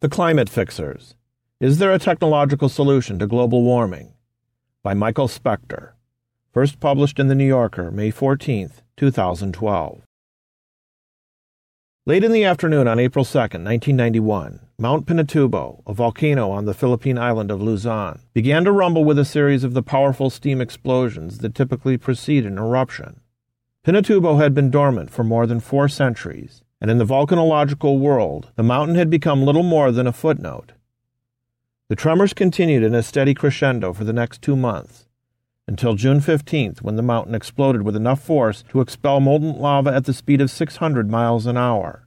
The Climate Fixers Is There a Technological Solution to Global Warming? by Michael Specter. First published in The New Yorker, May 14, 2012. Late in the afternoon on April 2, 1991, Mount Pinatubo, a volcano on the Philippine island of Luzon, began to rumble with a series of the powerful steam explosions that typically precede an eruption. Pinatubo had been dormant for more than four centuries, and in the volcanological world, the mountain had become little more than a footnote. The tremors continued in a steady crescendo for the next two months, until June 15th, when the mountain exploded with enough force to expel molten lava at the speed of 600 miles an hour.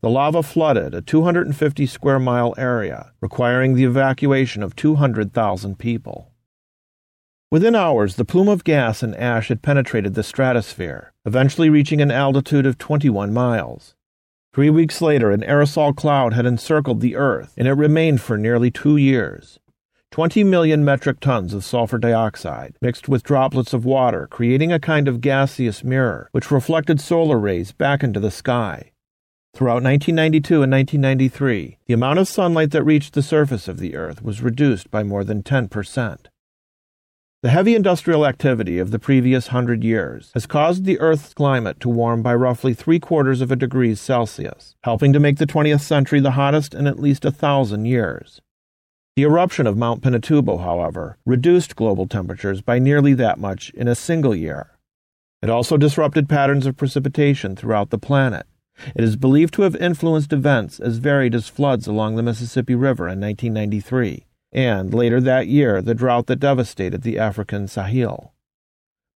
The lava flooded a 250 square mile area, requiring the evacuation of 200,000 people. Within hours, the plume of gas and ash had penetrated the stratosphere, eventually reaching an altitude of 21 miles. Three weeks later, an aerosol cloud had encircled the Earth, and it remained for nearly two years. 20 million metric tons of sulfur dioxide mixed with droplets of water, creating a kind of gaseous mirror which reflected solar rays back into the sky. Throughout 1992 and 1993, the amount of sunlight that reached the surface of the Earth was reduced by more than 10%. The heavy industrial activity of the previous hundred years has caused the Earth's climate to warm by roughly three quarters of a degree Celsius, helping to make the 20th century the hottest in at least a thousand years. The eruption of Mount Pinatubo, however, reduced global temperatures by nearly that much in a single year. It also disrupted patterns of precipitation throughout the planet. It is believed to have influenced events as varied as floods along the Mississippi River in 1993 and later that year the drought that devastated the African Sahel.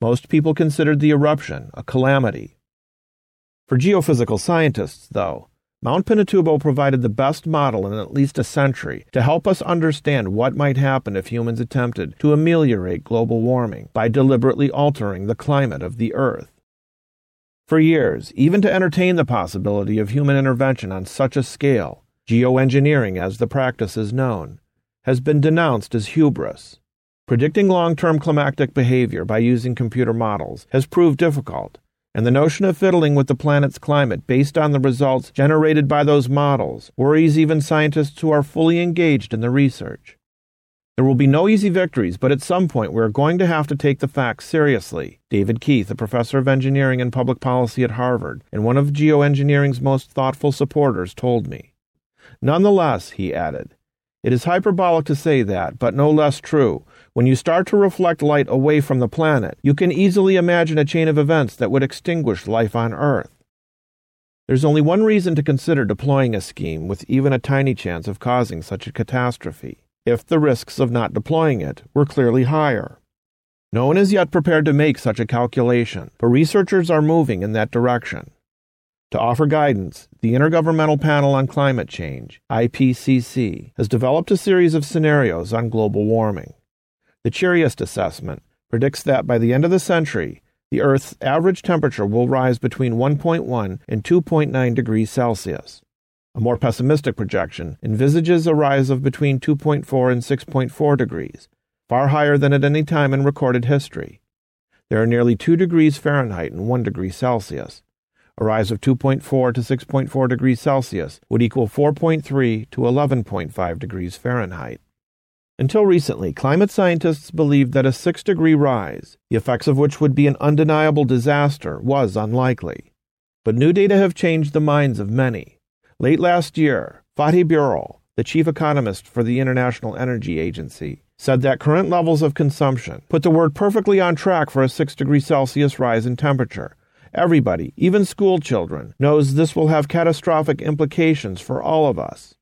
Most people considered the eruption a calamity. For geophysical scientists, though, Mount Pinatubo provided the best model in at least a century to help us understand what might happen if humans attempted to ameliorate global warming by deliberately altering the climate of the Earth. For years, even to entertain the possibility of human intervention on such a scale, geoengineering as the practice is known, has been denounced as hubris. Predicting long term climatic behavior by using computer models has proved difficult, and the notion of fiddling with the planet's climate based on the results generated by those models worries even scientists who are fully engaged in the research. There will be no easy victories, but at some point we are going to have to take the facts seriously. David Keith, a professor of engineering and public policy at Harvard and one of geoengineering's most thoughtful supporters, told me. Nonetheless, he added, it is hyperbolic to say that, but no less true. When you start to reflect light away from the planet, you can easily imagine a chain of events that would extinguish life on Earth. There's only one reason to consider deploying a scheme with even a tiny chance of causing such a catastrophe if the risks of not deploying it were clearly higher. No one is yet prepared to make such a calculation, but researchers are moving in that direction. To offer guidance, the Intergovernmental Panel on Climate Change, IPCC, has developed a series of scenarios on global warming. The cheeriest assessment predicts that by the end of the century, the Earth's average temperature will rise between 1.1 and 2.9 degrees Celsius. A more pessimistic projection envisages a rise of between 2.4 and 6.4 degrees, far higher than at any time in recorded history. There are nearly 2 degrees Fahrenheit and 1 degree Celsius, a rise of 2.4 to 6.4 degrees Celsius would equal 4.3 to 11.5 degrees Fahrenheit. Until recently, climate scientists believed that a 6 degree rise, the effects of which would be an undeniable disaster, was unlikely. But new data have changed the minds of many. Late last year, Fatih Birol, the chief economist for the International Energy Agency, said that current levels of consumption put the world perfectly on track for a 6 degree Celsius rise in temperature, Everybody, even school children, knows this will have catastrophic implications for all of us.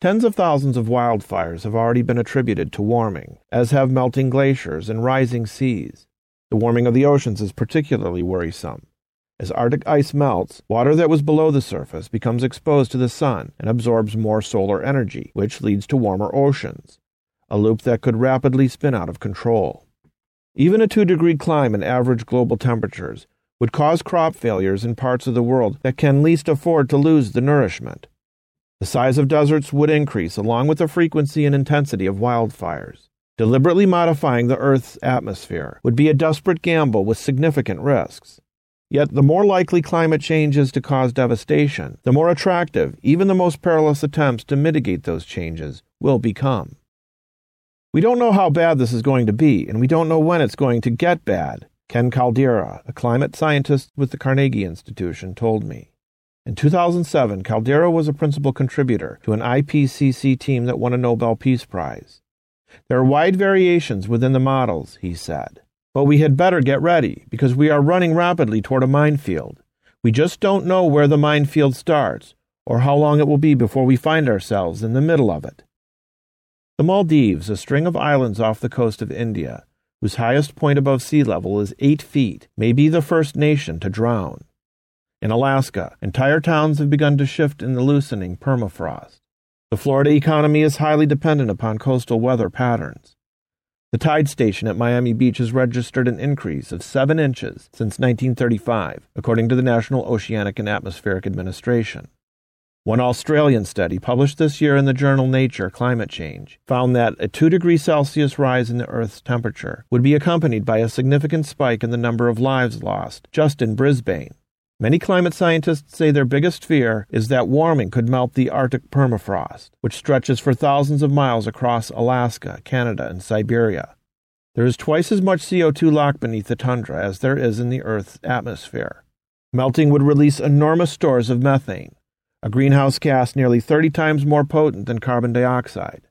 Tens of thousands of wildfires have already been attributed to warming, as have melting glaciers and rising seas. The warming of the oceans is particularly worrisome. As Arctic ice melts, water that was below the surface becomes exposed to the sun and absorbs more solar energy, which leads to warmer oceans, a loop that could rapidly spin out of control. Even a 2 degree climb in average global temperatures would cause crop failures in parts of the world that can least afford to lose the nourishment. The size of deserts would increase along with the frequency and intensity of wildfires. Deliberately modifying the Earth's atmosphere would be a desperate gamble with significant risks. Yet the more likely climate change is to cause devastation, the more attractive even the most perilous attempts to mitigate those changes will become. We don't know how bad this is going to be, and we don't know when it's going to get bad, Ken Caldeira, a climate scientist with the Carnegie Institution, told me. In 2007, Caldeira was a principal contributor to an IPCC team that won a Nobel Peace Prize. There are wide variations within the models, he said. But we had better get ready because we are running rapidly toward a minefield. We just don't know where the minefield starts or how long it will be before we find ourselves in the middle of it. The Maldives, a string of islands off the coast of India, whose highest point above sea level is eight feet, may be the first nation to drown. In Alaska, entire towns have begun to shift in the loosening permafrost. The Florida economy is highly dependent upon coastal weather patterns. The tide station at Miami Beach has registered an increase of 7 inches since 1935, according to the National Oceanic and Atmospheric Administration. One Australian study published this year in the journal Nature Climate Change found that a 2 degree Celsius rise in the Earth's temperature would be accompanied by a significant spike in the number of lives lost just in Brisbane. Many climate scientists say their biggest fear is that warming could melt the Arctic permafrost, which stretches for thousands of miles across Alaska, Canada, and Siberia. There is twice as much CO2 locked beneath the tundra as there is in the Earth's atmosphere. Melting would release enormous stores of methane, a greenhouse gas nearly 30 times more potent than carbon dioxide.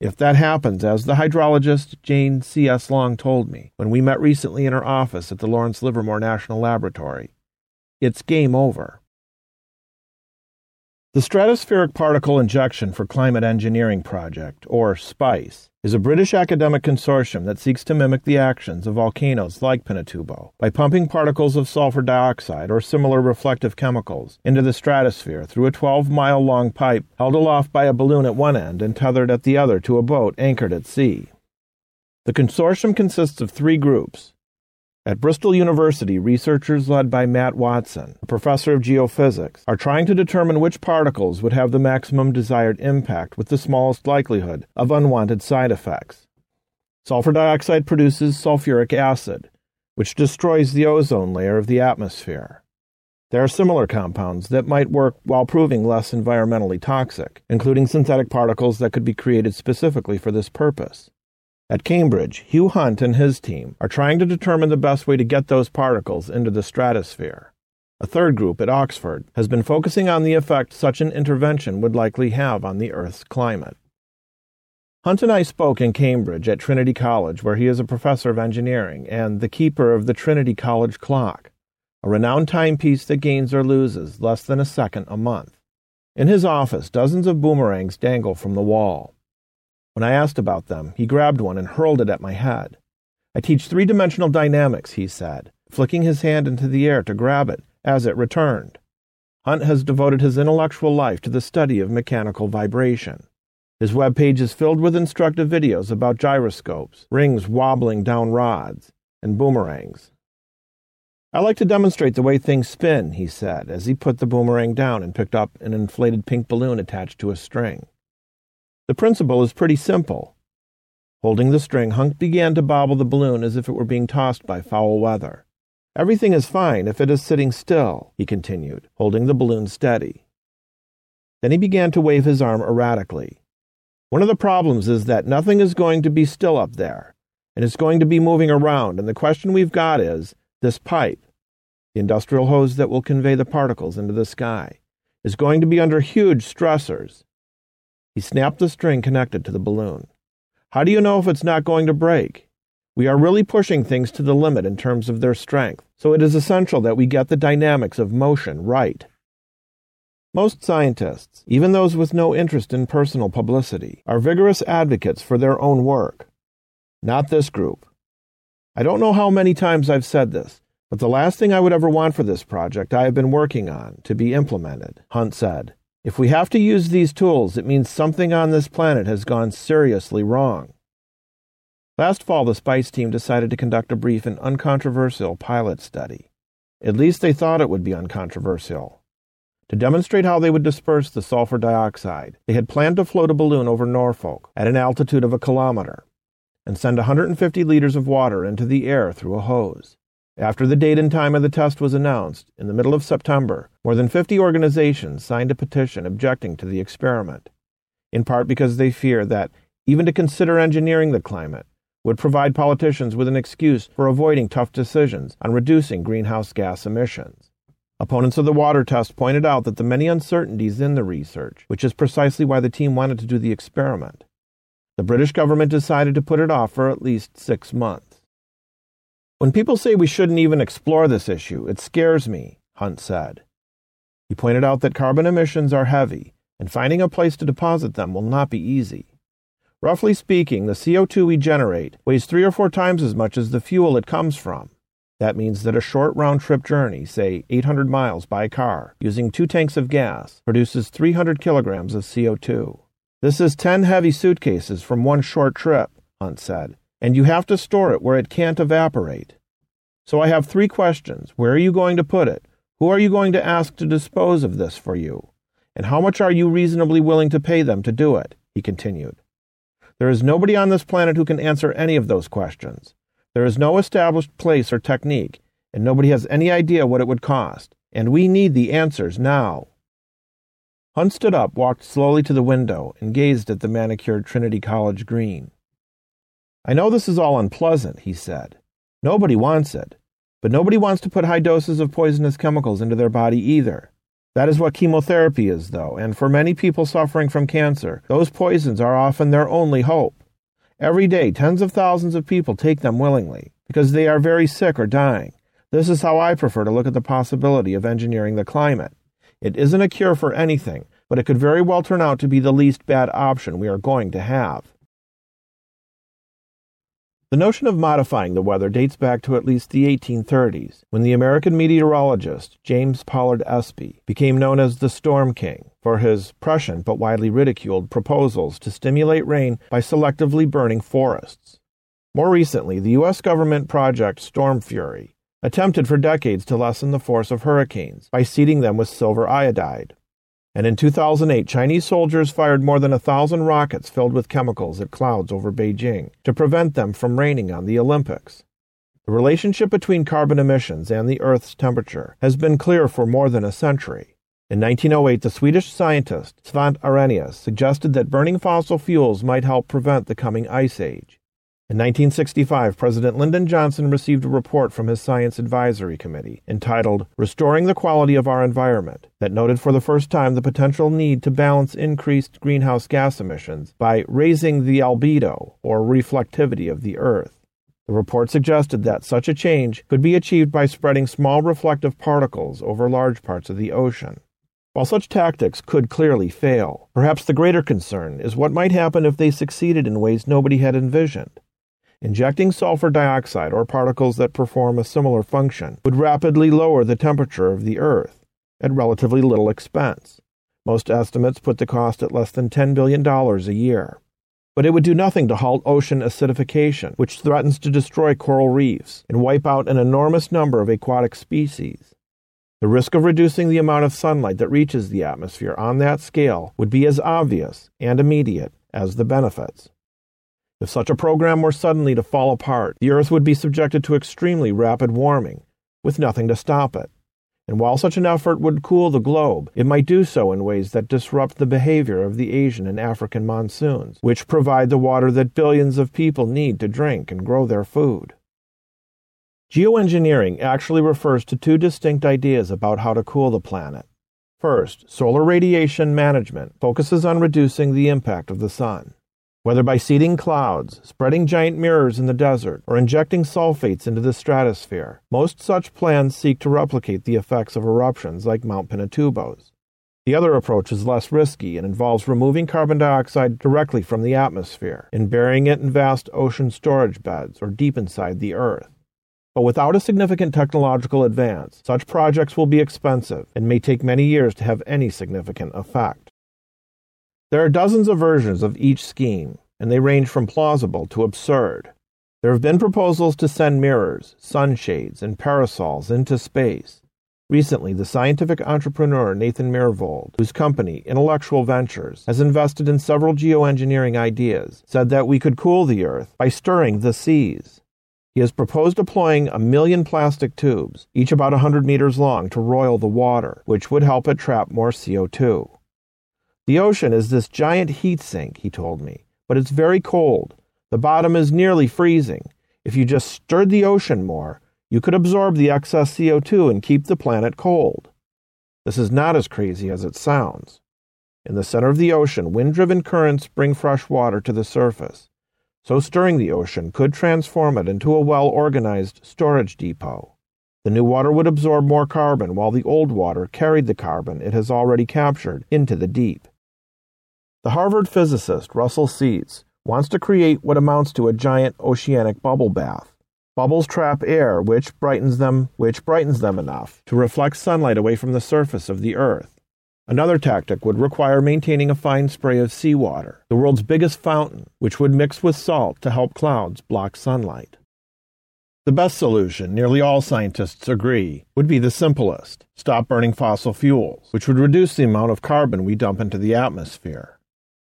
If that happens, as the hydrologist Jane C.S. Long told me when we met recently in her office at the Lawrence Livermore National Laboratory, it's game over. The Stratospheric Particle Injection for Climate Engineering Project, or SPICE, is a British academic consortium that seeks to mimic the actions of volcanoes like Pinatubo by pumping particles of sulfur dioxide or similar reflective chemicals into the stratosphere through a 12 mile long pipe held aloft by a balloon at one end and tethered at the other to a boat anchored at sea. The consortium consists of three groups at Bristol University, researchers led by Matt Watson, a professor of geophysics, are trying to determine which particles would have the maximum desired impact with the smallest likelihood of unwanted side effects. Sulfur dioxide produces sulfuric acid, which destroys the ozone layer of the atmosphere. There are similar compounds that might work while proving less environmentally toxic, including synthetic particles that could be created specifically for this purpose. At Cambridge, Hugh Hunt and his team are trying to determine the best way to get those particles into the stratosphere. A third group at Oxford has been focusing on the effect such an intervention would likely have on the Earth's climate. Hunt and I spoke in Cambridge at Trinity College, where he is a professor of engineering and the keeper of the Trinity College clock, a renowned timepiece that gains or loses less than a second a month. In his office, dozens of boomerangs dangle from the wall. When I asked about them, he grabbed one and hurled it at my head. I teach three dimensional dynamics, he said, flicking his hand into the air to grab it as it returned. Hunt has devoted his intellectual life to the study of mechanical vibration. His web page is filled with instructive videos about gyroscopes, rings wobbling down rods, and boomerangs. I like to demonstrate the way things spin, he said, as he put the boomerang down and picked up an inflated pink balloon attached to a string. The principle is pretty simple. Holding the string, Hunt began to bobble the balloon as if it were being tossed by foul weather. Everything is fine if it is sitting still, he continued, holding the balloon steady. Then he began to wave his arm erratically. One of the problems is that nothing is going to be still up there, and it's going to be moving around, and the question we've got is this pipe, the industrial hose that will convey the particles into the sky, is going to be under huge stressors. He snapped the string connected to the balloon. How do you know if it's not going to break? We are really pushing things to the limit in terms of their strength, so it is essential that we get the dynamics of motion right. Most scientists, even those with no interest in personal publicity, are vigorous advocates for their own work. Not this group. I don't know how many times I've said this, but the last thing I would ever want for this project I have been working on to be implemented, Hunt said. If we have to use these tools, it means something on this planet has gone seriously wrong. Last fall, the SPICE team decided to conduct a brief and uncontroversial pilot study. At least they thought it would be uncontroversial. To demonstrate how they would disperse the sulfur dioxide, they had planned to float a balloon over Norfolk at an altitude of a kilometer and send 150 liters of water into the air through a hose. After the date and time of the test was announced, in the middle of September, more than 50 organizations signed a petition objecting to the experiment, in part because they fear that, even to consider engineering the climate, would provide politicians with an excuse for avoiding tough decisions on reducing greenhouse gas emissions. Opponents of the water test pointed out that the many uncertainties in the research, which is precisely why the team wanted to do the experiment. The British government decided to put it off for at least six months. When people say we shouldn't even explore this issue, it scares me, Hunt said. He pointed out that carbon emissions are heavy, and finding a place to deposit them will not be easy. Roughly speaking, the CO2 we generate weighs three or four times as much as the fuel it comes from. That means that a short round trip journey, say 800 miles by car, using two tanks of gas, produces 300 kilograms of CO2. This is 10 heavy suitcases from one short trip, Hunt said, and you have to store it where it can't evaporate. So I have three questions. Where are you going to put it? Who are you going to ask to dispose of this for you? And how much are you reasonably willing to pay them to do it? He continued. There is nobody on this planet who can answer any of those questions. There is no established place or technique, and nobody has any idea what it would cost. And we need the answers now. Hunt stood up, walked slowly to the window, and gazed at the manicured Trinity College green. I know this is all unpleasant, he said. Nobody wants it. But nobody wants to put high doses of poisonous chemicals into their body either. That is what chemotherapy is, though, and for many people suffering from cancer, those poisons are often their only hope. Every day, tens of thousands of people take them willingly because they are very sick or dying. This is how I prefer to look at the possibility of engineering the climate. It isn't a cure for anything, but it could very well turn out to be the least bad option we are going to have. The notion of modifying the weather dates back to at least the 1830s, when the American meteorologist James Pollard Espy became known as the Storm King for his prescient but widely ridiculed proposals to stimulate rain by selectively burning forests. More recently, the U.S. government project Storm Fury attempted for decades to lessen the force of hurricanes by seeding them with silver iodide, and in 2008, Chinese soldiers fired more than a thousand rockets filled with chemicals at clouds over Beijing to prevent them from raining on the Olympics. The relationship between carbon emissions and the Earth's temperature has been clear for more than a century. In 1908, the Swedish scientist Svante Arrhenius suggested that burning fossil fuels might help prevent the coming ice age. In 1965, President Lyndon Johnson received a report from his Science Advisory Committee entitled Restoring the Quality of Our Environment that noted for the first time the potential need to balance increased greenhouse gas emissions by raising the albedo, or reflectivity, of the Earth. The report suggested that such a change could be achieved by spreading small reflective particles over large parts of the ocean. While such tactics could clearly fail, perhaps the greater concern is what might happen if they succeeded in ways nobody had envisioned. Injecting sulfur dioxide or particles that perform a similar function would rapidly lower the temperature of the Earth at relatively little expense. Most estimates put the cost at less than $10 billion a year. But it would do nothing to halt ocean acidification, which threatens to destroy coral reefs and wipe out an enormous number of aquatic species. The risk of reducing the amount of sunlight that reaches the atmosphere on that scale would be as obvious and immediate as the benefits. If such a program were suddenly to fall apart, the Earth would be subjected to extremely rapid warming, with nothing to stop it. And while such an effort would cool the globe, it might do so in ways that disrupt the behavior of the Asian and African monsoons, which provide the water that billions of people need to drink and grow their food. Geoengineering actually refers to two distinct ideas about how to cool the planet. First, solar radiation management focuses on reducing the impact of the sun. Whether by seeding clouds, spreading giant mirrors in the desert, or injecting sulfates into the stratosphere, most such plans seek to replicate the effects of eruptions like Mount Pinatubo's. The other approach is less risky and involves removing carbon dioxide directly from the atmosphere and burying it in vast ocean storage beds or deep inside the Earth. But without a significant technological advance, such projects will be expensive and may take many years to have any significant effect. There are dozens of versions of each scheme, and they range from plausible to absurd. There have been proposals to send mirrors, sunshades, and parasols into space. Recently, the scientific entrepreneur Nathan Myhrvold, whose company, Intellectual Ventures, has invested in several geoengineering ideas, said that we could cool the Earth by stirring the seas. He has proposed deploying a million plastic tubes, each about 100 meters long, to roil the water, which would help it trap more CO2. The ocean is this giant heat sink, he told me, but it's very cold. The bottom is nearly freezing. If you just stirred the ocean more, you could absorb the excess CO2 and keep the planet cold. This is not as crazy as it sounds. In the center of the ocean, wind driven currents bring fresh water to the surface so stirring the ocean could transform it into a well organized storage depot. The new water would absorb more carbon, while the old water carried the carbon it has already captured into the deep. The Harvard physicist Russell Seitz wants to create what amounts to a giant oceanic bubble bath. Bubbles trap air which brightens them which brightens them enough to reflect sunlight away from the surface of the earth. Another tactic would require maintaining a fine spray of seawater, the world's biggest fountain, which would mix with salt to help clouds block sunlight. The best solution, nearly all scientists agree, would be the simplest stop burning fossil fuels, which would reduce the amount of carbon we dump into the atmosphere.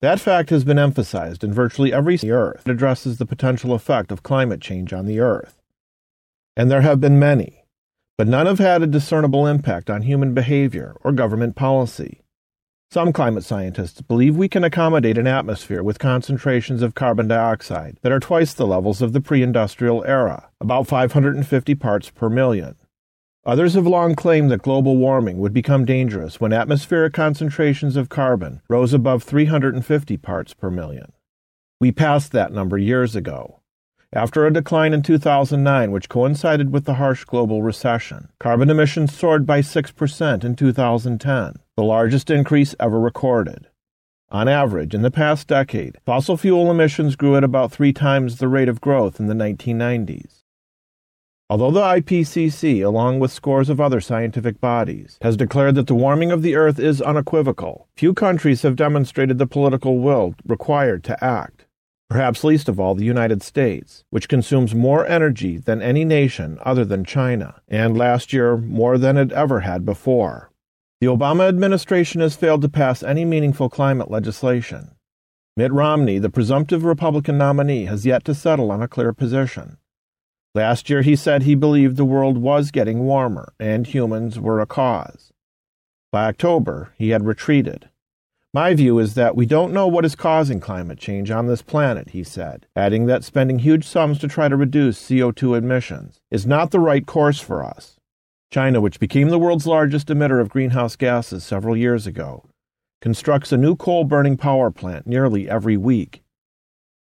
That fact has been emphasized in virtually every Earth that addresses the potential effect of climate change on the Earth. And there have been many but none have had a discernible impact on human behavior or government policy. Some climate scientists believe we can accommodate an atmosphere with concentrations of carbon dioxide that are twice the levels of the pre industrial era, about 550 parts per million. Others have long claimed that global warming would become dangerous when atmospheric concentrations of carbon rose above 350 parts per million. We passed that number years ago. After a decline in 2009, which coincided with the harsh global recession, carbon emissions soared by 6% in 2010, the largest increase ever recorded. On average, in the past decade, fossil fuel emissions grew at about three times the rate of growth in the 1990s. Although the IPCC, along with scores of other scientific bodies, has declared that the warming of the Earth is unequivocal, few countries have demonstrated the political will required to act perhaps least of all the United States, which consumes more energy than any nation other than China, and last year more than it ever had before. The Obama administration has failed to pass any meaningful climate legislation. Mitt Romney, the presumptive Republican nominee, has yet to settle on a clear position. Last year he said he believed the world was getting warmer and humans were a cause. By October, he had retreated. My view is that we don't know what is causing climate change on this planet, he said, adding that spending huge sums to try to reduce CO2 emissions is not the right course for us. China, which became the world's largest emitter of greenhouse gases several years ago, constructs a new coal burning power plant nearly every week.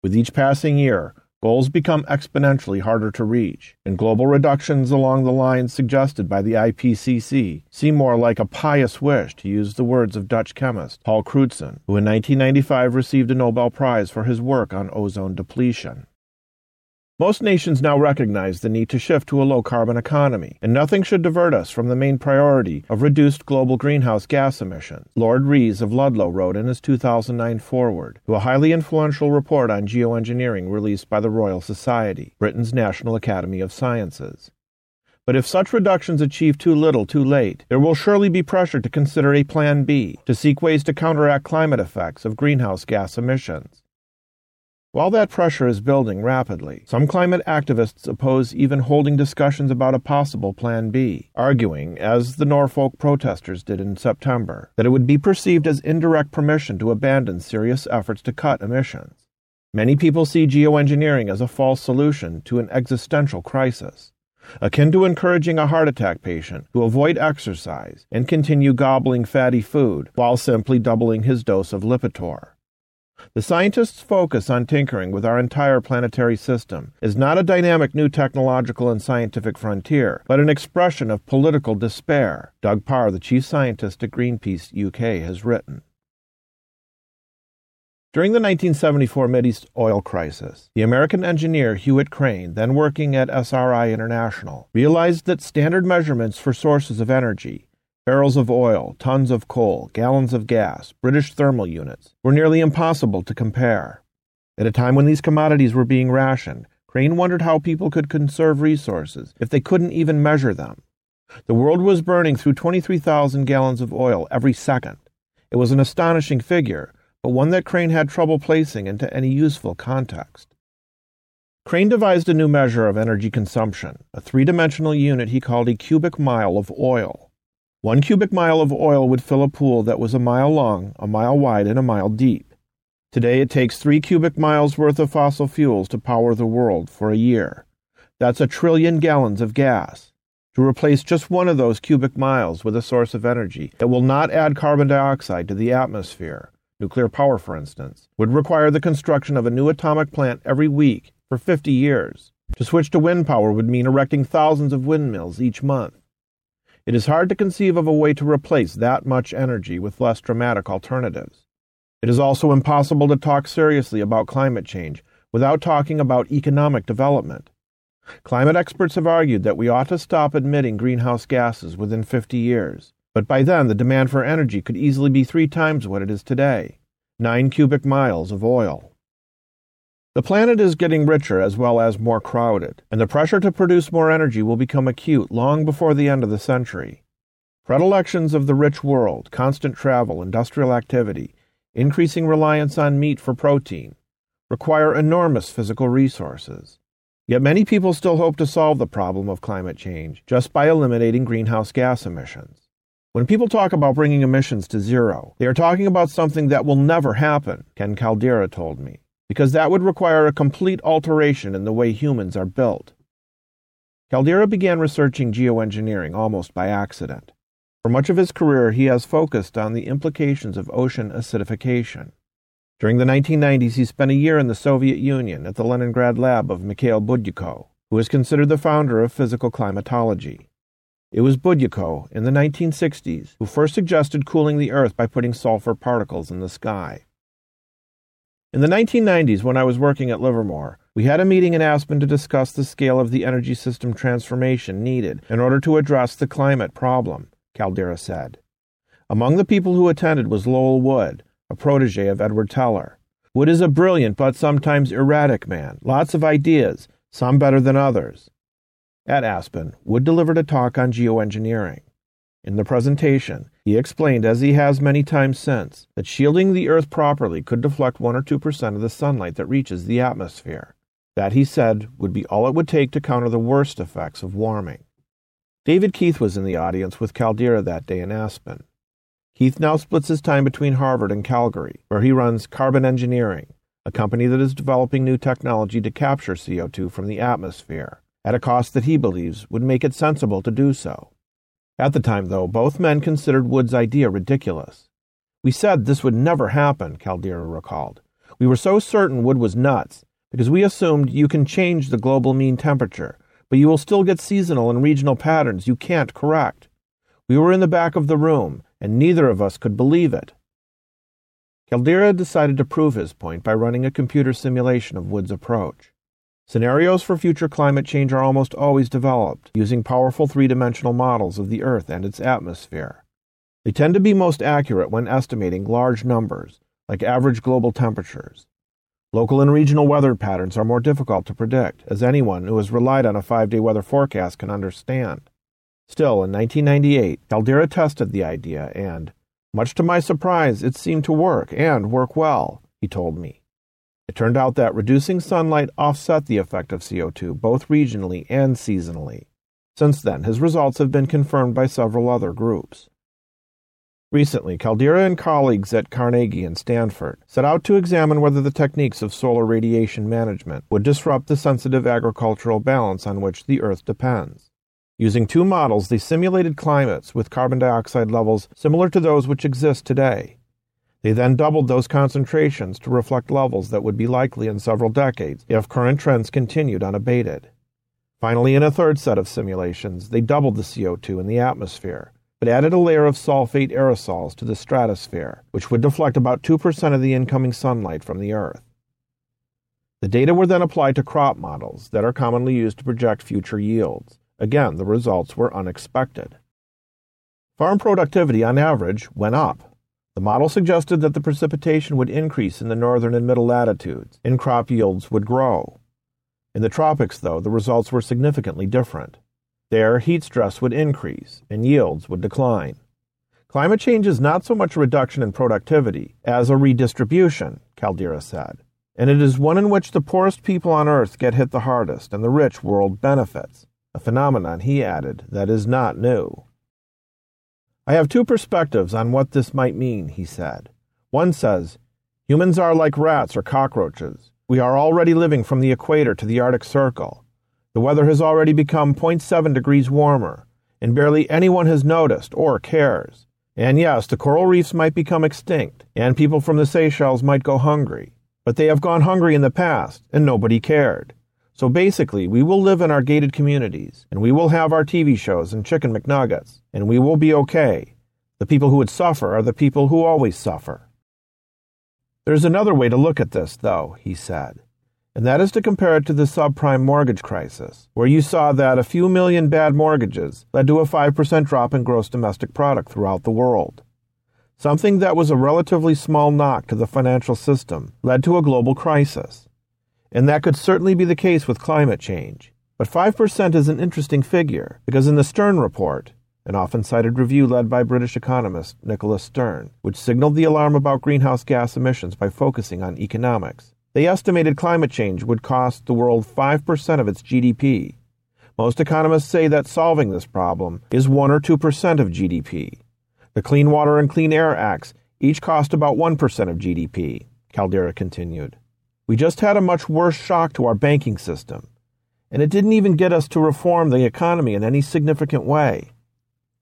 With each passing year, Goals become exponentially harder to reach, and global reductions along the lines suggested by the IPCC seem more like a pious wish, to use the words of Dutch chemist Paul Crutzen, who in 1995 received a Nobel Prize for his work on ozone depletion. Most nations now recognize the need to shift to a low carbon economy, and nothing should divert us from the main priority of reduced global greenhouse gas emissions, Lord Rees of Ludlow wrote in his 2009 foreword to a highly influential report on geoengineering released by the Royal Society, Britain's National Academy of Sciences. But if such reductions achieve too little too late, there will surely be pressure to consider a Plan B to seek ways to counteract climate effects of greenhouse gas emissions. While that pressure is building rapidly, some climate activists oppose even holding discussions about a possible Plan B, arguing, as the Norfolk protesters did in September, that it would be perceived as indirect permission to abandon serious efforts to cut emissions. Many people see geoengineering as a false solution to an existential crisis, akin to encouraging a heart attack patient to avoid exercise and continue gobbling fatty food while simply doubling his dose of Lipitor. The scientists' focus on tinkering with our entire planetary system is not a dynamic new technological and scientific frontier, but an expression of political despair, Doug Parr, the chief scientist at Greenpeace UK, has written. During the 1974 Mideast oil crisis, the American engineer Hewitt Crane, then working at SRI International, realized that standard measurements for sources of energy Barrels of oil, tons of coal, gallons of gas, British thermal units were nearly impossible to compare. At a time when these commodities were being rationed, Crane wondered how people could conserve resources if they couldn't even measure them. The world was burning through 23,000 gallons of oil every second. It was an astonishing figure, but one that Crane had trouble placing into any useful context. Crane devised a new measure of energy consumption, a three dimensional unit he called a cubic mile of oil. One cubic mile of oil would fill a pool that was a mile long, a mile wide, and a mile deep. Today it takes three cubic miles worth of fossil fuels to power the world for a year. That's a trillion gallons of gas. To replace just one of those cubic miles with a source of energy that will not add carbon dioxide to the atmosphere, nuclear power for instance, would require the construction of a new atomic plant every week for 50 years. To switch to wind power would mean erecting thousands of windmills each month. It is hard to conceive of a way to replace that much energy with less dramatic alternatives. It is also impossible to talk seriously about climate change without talking about economic development. Climate experts have argued that we ought to stop emitting greenhouse gases within 50 years, but by then the demand for energy could easily be three times what it is today 9 cubic miles of oil. The planet is getting richer as well as more crowded, and the pressure to produce more energy will become acute long before the end of the century. Predilections of the rich world, constant travel, industrial activity, increasing reliance on meat for protein, require enormous physical resources. Yet many people still hope to solve the problem of climate change just by eliminating greenhouse gas emissions. When people talk about bringing emissions to zero, they are talking about something that will never happen, Ken Caldeira told me because that would require a complete alteration in the way humans are built. Caldeira began researching geoengineering almost by accident. For much of his career, he has focused on the implications of ocean acidification. During the 1990s, he spent a year in the Soviet Union at the Leningrad lab of Mikhail Budyakov, who is considered the founder of physical climatology. It was Budyakov, in the 1960s, who first suggested cooling the Earth by putting sulfur particles in the sky. In the 1990s, when I was working at Livermore, we had a meeting in Aspen to discuss the scale of the energy system transformation needed in order to address the climate problem, Caldeira said. Among the people who attended was Lowell Wood, a protege of Edward Teller. Wood is a brilliant but sometimes erratic man, lots of ideas, some better than others. At Aspen, Wood delivered a talk on geoengineering. In the presentation, he explained, as he has many times since, that shielding the Earth properly could deflect 1 or 2% of the sunlight that reaches the atmosphere. That, he said, would be all it would take to counter the worst effects of warming. David Keith was in the audience with Caldeira that day in Aspen. Keith now splits his time between Harvard and Calgary, where he runs Carbon Engineering, a company that is developing new technology to capture CO2 from the atmosphere, at a cost that he believes would make it sensible to do so. At the time, though, both men considered Wood's idea ridiculous. We said this would never happen, Caldeira recalled. We were so certain Wood was nuts because we assumed you can change the global mean temperature, but you will still get seasonal and regional patterns you can't correct. We were in the back of the room, and neither of us could believe it. Caldeira decided to prove his point by running a computer simulation of Wood's approach. Scenarios for future climate change are almost always developed using powerful three dimensional models of the Earth and its atmosphere. They tend to be most accurate when estimating large numbers, like average global temperatures. Local and regional weather patterns are more difficult to predict, as anyone who has relied on a five day weather forecast can understand. Still, in 1998, Caldeira tested the idea, and, much to my surprise, it seemed to work, and work well, he told me. It turned out that reducing sunlight offset the effect of CO2 both regionally and seasonally. Since then, his results have been confirmed by several other groups. Recently, Caldeira and colleagues at Carnegie and Stanford set out to examine whether the techniques of solar radiation management would disrupt the sensitive agricultural balance on which the Earth depends. Using two models, they simulated climates with carbon dioxide levels similar to those which exist today. They then doubled those concentrations to reflect levels that would be likely in several decades if current trends continued unabated. Finally, in a third set of simulations, they doubled the CO2 in the atmosphere, but added a layer of sulfate aerosols to the stratosphere, which would deflect about 2% of the incoming sunlight from the Earth. The data were then applied to crop models that are commonly used to project future yields. Again, the results were unexpected. Farm productivity, on average, went up, the model suggested that the precipitation would increase in the northern and middle latitudes, and crop yields would grow. In the tropics, though, the results were significantly different. There, heat stress would increase, and yields would decline. Climate change is not so much a reduction in productivity as a redistribution, Caldeira said. and it is one in which the poorest people on earth get hit the hardest and the rich world benefits, a phenomenon, he added, that is not new. I have two perspectives on what this might mean, he said. One says, Humans are like rats or cockroaches. We are already living from the equator to the Arctic Circle. The weather has already become 0.7 degrees warmer, and barely anyone has noticed or cares. And yes, the coral reefs might become extinct, and people from the Seychelles might go hungry. But they have gone hungry in the past, and nobody cared. So basically, we will live in our gated communities, and we will have our TV shows and chicken McNuggets, and we will be okay. The people who would suffer are the people who always suffer. There's another way to look at this, though, he said, and that is to compare it to the subprime mortgage crisis, where you saw that a few million bad mortgages led to a 5% drop in gross domestic product throughout the world. Something that was a relatively small knock to the financial system led to a global crisis. And that could certainly be the case with climate change. But 5% is an interesting figure because in the Stern Report, an often cited review led by British economist Nicholas Stern, which signaled the alarm about greenhouse gas emissions by focusing on economics, they estimated climate change would cost the world 5% of its GDP. Most economists say that solving this problem is 1 or 2% of GDP. The Clean Water and Clean Air Acts each cost about 1% of GDP, Caldeira continued. We just had a much worse shock to our banking system, and it didn't even get us to reform the economy in any significant way.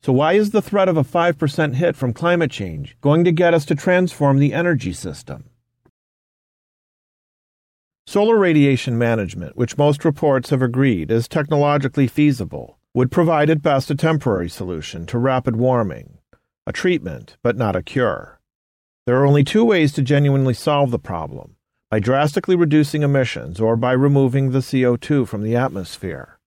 So, why is the threat of a 5% hit from climate change going to get us to transform the energy system? Solar radiation management, which most reports have agreed is technologically feasible, would provide at best a temporary solution to rapid warming a treatment, but not a cure. There are only two ways to genuinely solve the problem by drastically reducing emissions or by removing the CO2 from the atmosphere.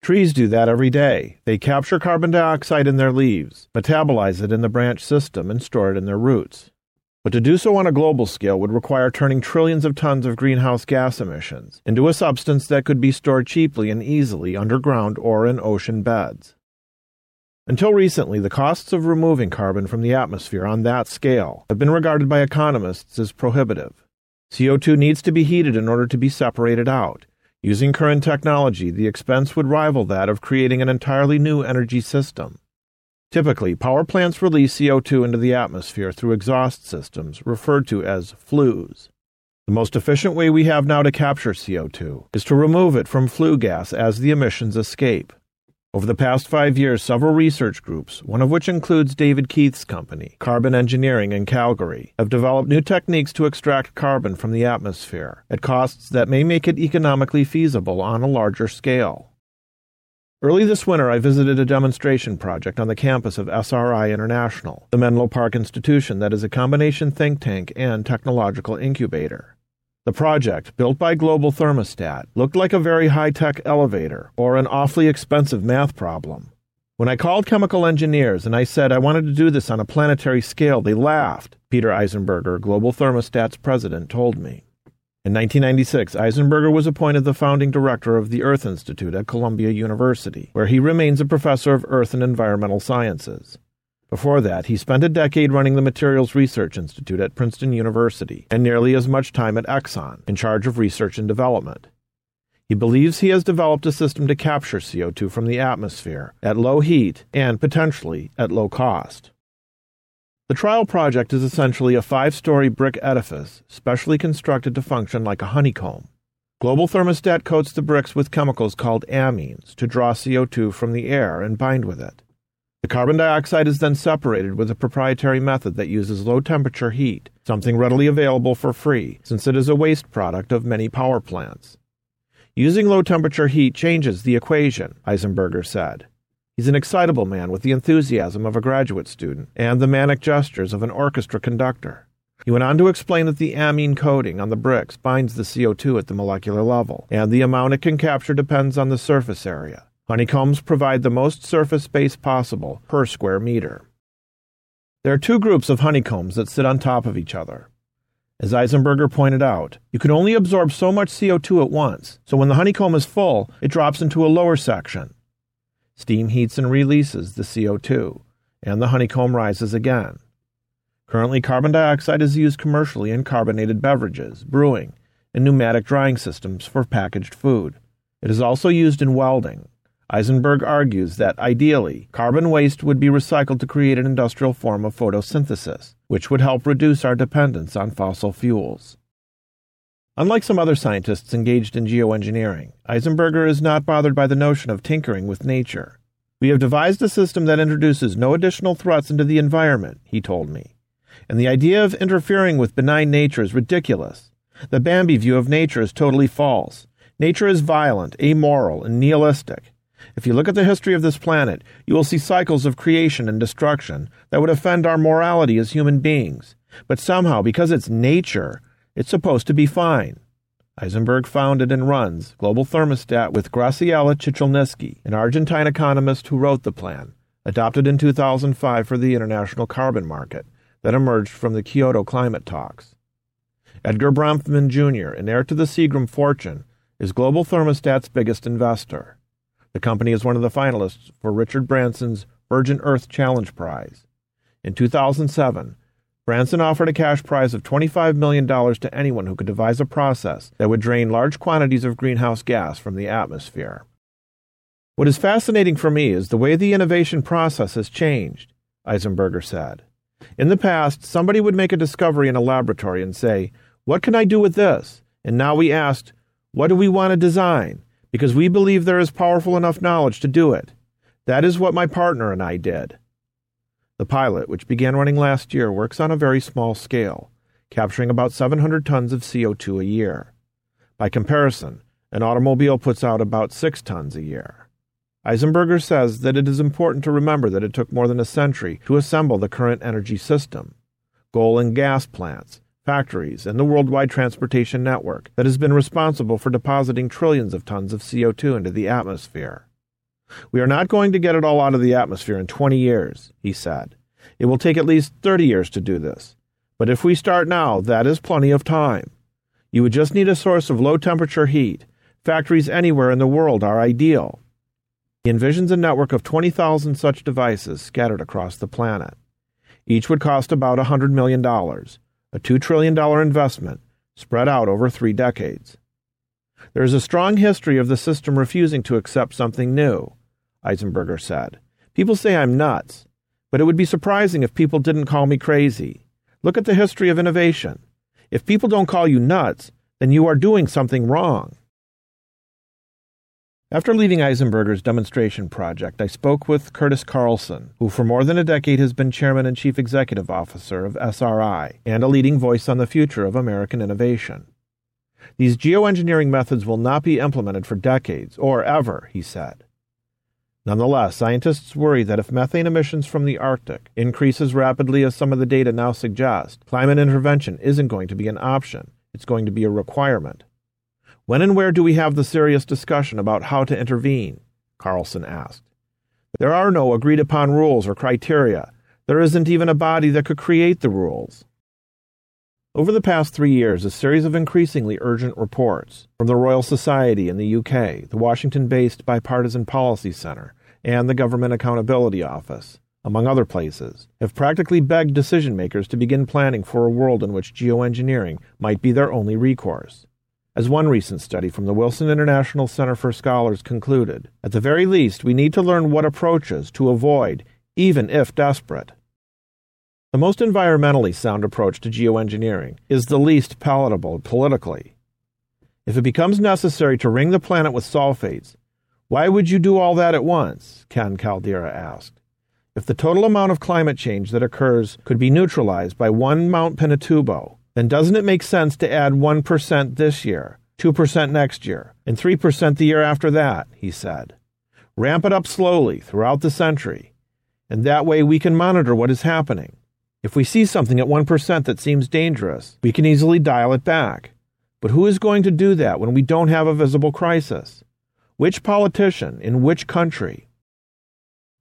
Trees do that every day. They capture carbon dioxide in their leaves, metabolize it in the branch system, and store it in their roots. But to do so on a global scale would require turning trillions of tons of greenhouse gas emissions into a substance that could be stored cheaply and easily underground or in ocean beds. Until recently, the costs of removing carbon from the atmosphere on that scale have been regarded by economists as prohibitive. CO2 needs to be heated in order to be separated out. Using current technology, the expense would rival that of creating an entirely new energy system. Typically, power plants release CO2 into the atmosphere through exhaust systems referred to as flues. The most efficient way we have now to capture CO2 is to remove it from flue gas as the emissions escape. Over the past five years, several research groups, one of which includes David Keith's company, Carbon Engineering in Calgary, have developed new techniques to extract carbon from the atmosphere at costs that may make it economically feasible on a larger scale. Early this winter, I visited a demonstration project on the campus of SRI International, the Menlo Park institution that is a combination think tank and technological incubator. The project, built by Global Thermostat, looked like a very high tech elevator or an awfully expensive math problem. When I called chemical engineers and I said I wanted to do this on a planetary scale, they laughed, Peter Eisenberger, Global Thermostat's president, told me. In 1996, Eisenberger was appointed the founding director of the Earth Institute at Columbia University, where he remains a professor of earth and environmental sciences. Before that, he spent a decade running the Materials Research Institute at Princeton University and nearly as much time at Exxon, in charge of research and development. He believes he has developed a system to capture CO2 from the atmosphere at low heat and potentially at low cost. The trial project is essentially a five story brick edifice specially constructed to function like a honeycomb. Global Thermostat coats the bricks with chemicals called amines to draw CO2 from the air and bind with it. The carbon dioxide is then separated with a proprietary method that uses low temperature heat, something readily available for free since it is a waste product of many power plants. Using low temperature heat changes the equation, Eisenberger said. He's an excitable man with the enthusiasm of a graduate student and the manic gestures of an orchestra conductor. He went on to explain that the amine coating on the bricks binds the CO2 at the molecular level, and the amount it can capture depends on the surface area. Honeycombs provide the most surface space possible per square meter. There are two groups of honeycombs that sit on top of each other. As Eisenberger pointed out, you can only absorb so much CO2 at once, so when the honeycomb is full, it drops into a lower section. Steam heats and releases the CO2, and the honeycomb rises again. Currently, carbon dioxide is used commercially in carbonated beverages, brewing, and pneumatic drying systems for packaged food. It is also used in welding. Eisenberger argues that ideally, carbon waste would be recycled to create an industrial form of photosynthesis, which would help reduce our dependence on fossil fuels. Unlike some other scientists engaged in geoengineering, Eisenberger is not bothered by the notion of tinkering with nature. We have devised a system that introduces no additional threats into the environment, he told me. And the idea of interfering with benign nature is ridiculous. The Bambi view of nature is totally false. Nature is violent, amoral, and nihilistic. If you look at the history of this planet, you will see cycles of creation and destruction that would offend our morality as human beings. But somehow, because it's nature, it's supposed to be fine. Eisenberger founded and runs Global Thermostat with Graciela Chichilnisky, an Argentine economist who wrote the plan, adopted in 2005 for the international carbon market that emerged from the Kyoto climate talks. Edgar Bronfman Jr., an heir to the Seagram fortune, is Global Thermostat's biggest investor. The company is one of the finalists for Richard Branson's Virgin Earth Challenge Prize. In 2007, Branson offered a cash prize of $25 million to anyone who could devise a process that would drain large quantities of greenhouse gas from the atmosphere. What is fascinating for me is the way the innovation process has changed, Eisenberger said. In the past, somebody would make a discovery in a laboratory and say, What can I do with this? And now we asked, What do we want to design? Because we believe there is powerful enough knowledge to do it. That is what my partner and I did. The pilot, which began running last year, works on a very small scale, capturing about 700 tons of CO2 a year. By comparison, an automobile puts out about 6 tons a year. Eisenberger says that it is important to remember that it took more than a century to assemble the current energy system. Coal and gas plants, factories, and the worldwide transportation network that has been responsible for depositing trillions of tons of CO2 into the atmosphere. We are not going to get it all out of the atmosphere in 20 years, he said. It will take at least 30 years to do this. But if we start now, that is plenty of time. You would just need a source of low temperature heat. Factories anywhere in the world are ideal. He envisions a network of 20,000 such devices scattered across the planet. Each would cost about $100 million, a $2 trillion investment spread out over three decades. There is a strong history of the system refusing to accept something new, Eisenberger said. People say I'm nuts, but it would be surprising if people didn't call me crazy. Look at the history of innovation. If people don't call you nuts, then you are doing something wrong. After leaving Eisenberger's demonstration project, I spoke with Curtis Carlson, who for more than a decade has been chairman and chief executive officer of SRI and a leading voice on the future of American innovation. These geoengineering methods will not be implemented for decades, or ever, he said. Nonetheless, scientists worry that if methane emissions from the Arctic increase as rapidly as some of the data now suggest, climate intervention isn't going to be an option, it's going to be a requirement. When and where do we have the serious discussion about how to intervene? Carlson asked. There are no agreed upon rules or criteria. There isn't even a body that could create the rules. Over the past three years, a series of increasingly urgent reports from the Royal Society in the UK, the Washington based Bipartisan Policy Center, and the Government Accountability Office, among other places, have practically begged decision makers to begin planning for a world in which geoengineering might be their only recourse. As one recent study from the Wilson International Center for Scholars concluded, at the very least, we need to learn what approaches to avoid, even if desperate. The most environmentally sound approach to geoengineering is the least palatable politically. If it becomes necessary to ring the planet with sulfates, why would you do all that at once? Ken Caldeira asked. If the total amount of climate change that occurs could be neutralized by one Mount Pinatubo, then doesn't it make sense to add 1% this year, 2% next year, and 3% the year after that? He said. Ramp it up slowly throughout the century, and that way we can monitor what is happening. If we see something at 1% that seems dangerous, we can easily dial it back. But who is going to do that when we don't have a visible crisis? Which politician in which country?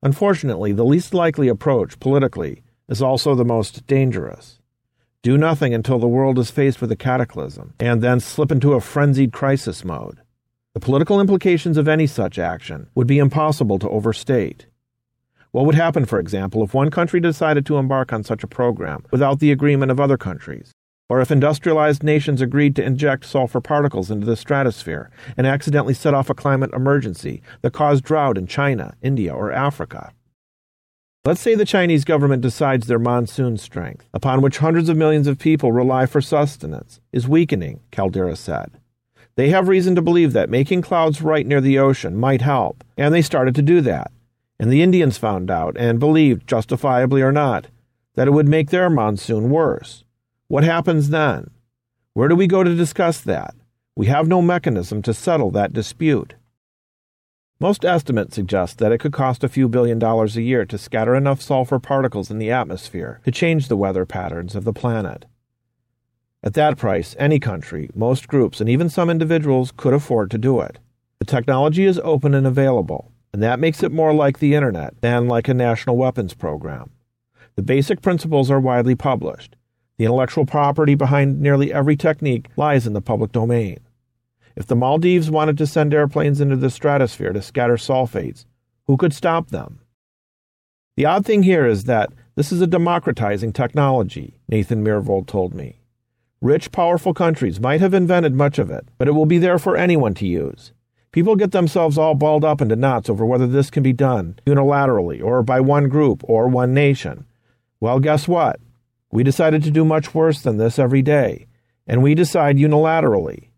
Unfortunately, the least likely approach politically is also the most dangerous. Do nothing until the world is faced with a cataclysm, and then slip into a frenzied crisis mode. The political implications of any such action would be impossible to overstate. What would happen, for example, if one country decided to embark on such a program without the agreement of other countries? or if industrialized nations agreed to inject sulfur particles into the stratosphere and accidentally set off a climate emergency that caused drought in China, India, or Africa. Let's say the Chinese government decides their monsoon strength, upon which hundreds of millions of people rely for sustenance, is weakening, Caldeira said. They have reason to believe that making clouds right near the ocean might help, and they started to do that. And the Indians found out and believed, justifiably or not, that it would make their monsoon worse. What happens then? Where do we go to discuss that? We have no mechanism to settle that dispute. Most estimates suggest that it could cost a few billion dollars a year to scatter enough sulfur particles in the atmosphere to change the weather patterns of the planet. At that price, any country, most groups, and even some individuals could afford to do it. The technology is open and available, and that makes it more like the Internet than like a national weapons program. The basic principles are widely published, the intellectual property behind nearly every technique lies in the public domain. If the Maldives wanted to send airplanes into the stratosphere to scatter sulfates, who could stop them? The odd thing here is that this is a democratizing technology, Nathan Myhrvold told me. Rich, powerful countries might have invented much of it, but it will be there for anyone to use. People get themselves all balled up into knots over whether this can be done unilaterally or by one group or one nation. Well, guess what? We decided to do much worse than this every day, and we decide unilaterally.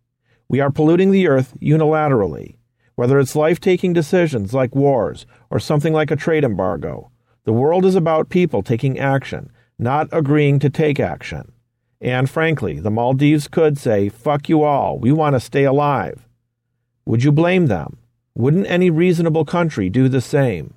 We are polluting the earth unilaterally, whether it's life taking decisions like wars or something like a trade embargo. The world is about people taking action, not agreeing to take action. And frankly, the Maldives could say, fuck you all, we want to stay alive. Would you blame them? Wouldn't any reasonable country do the same?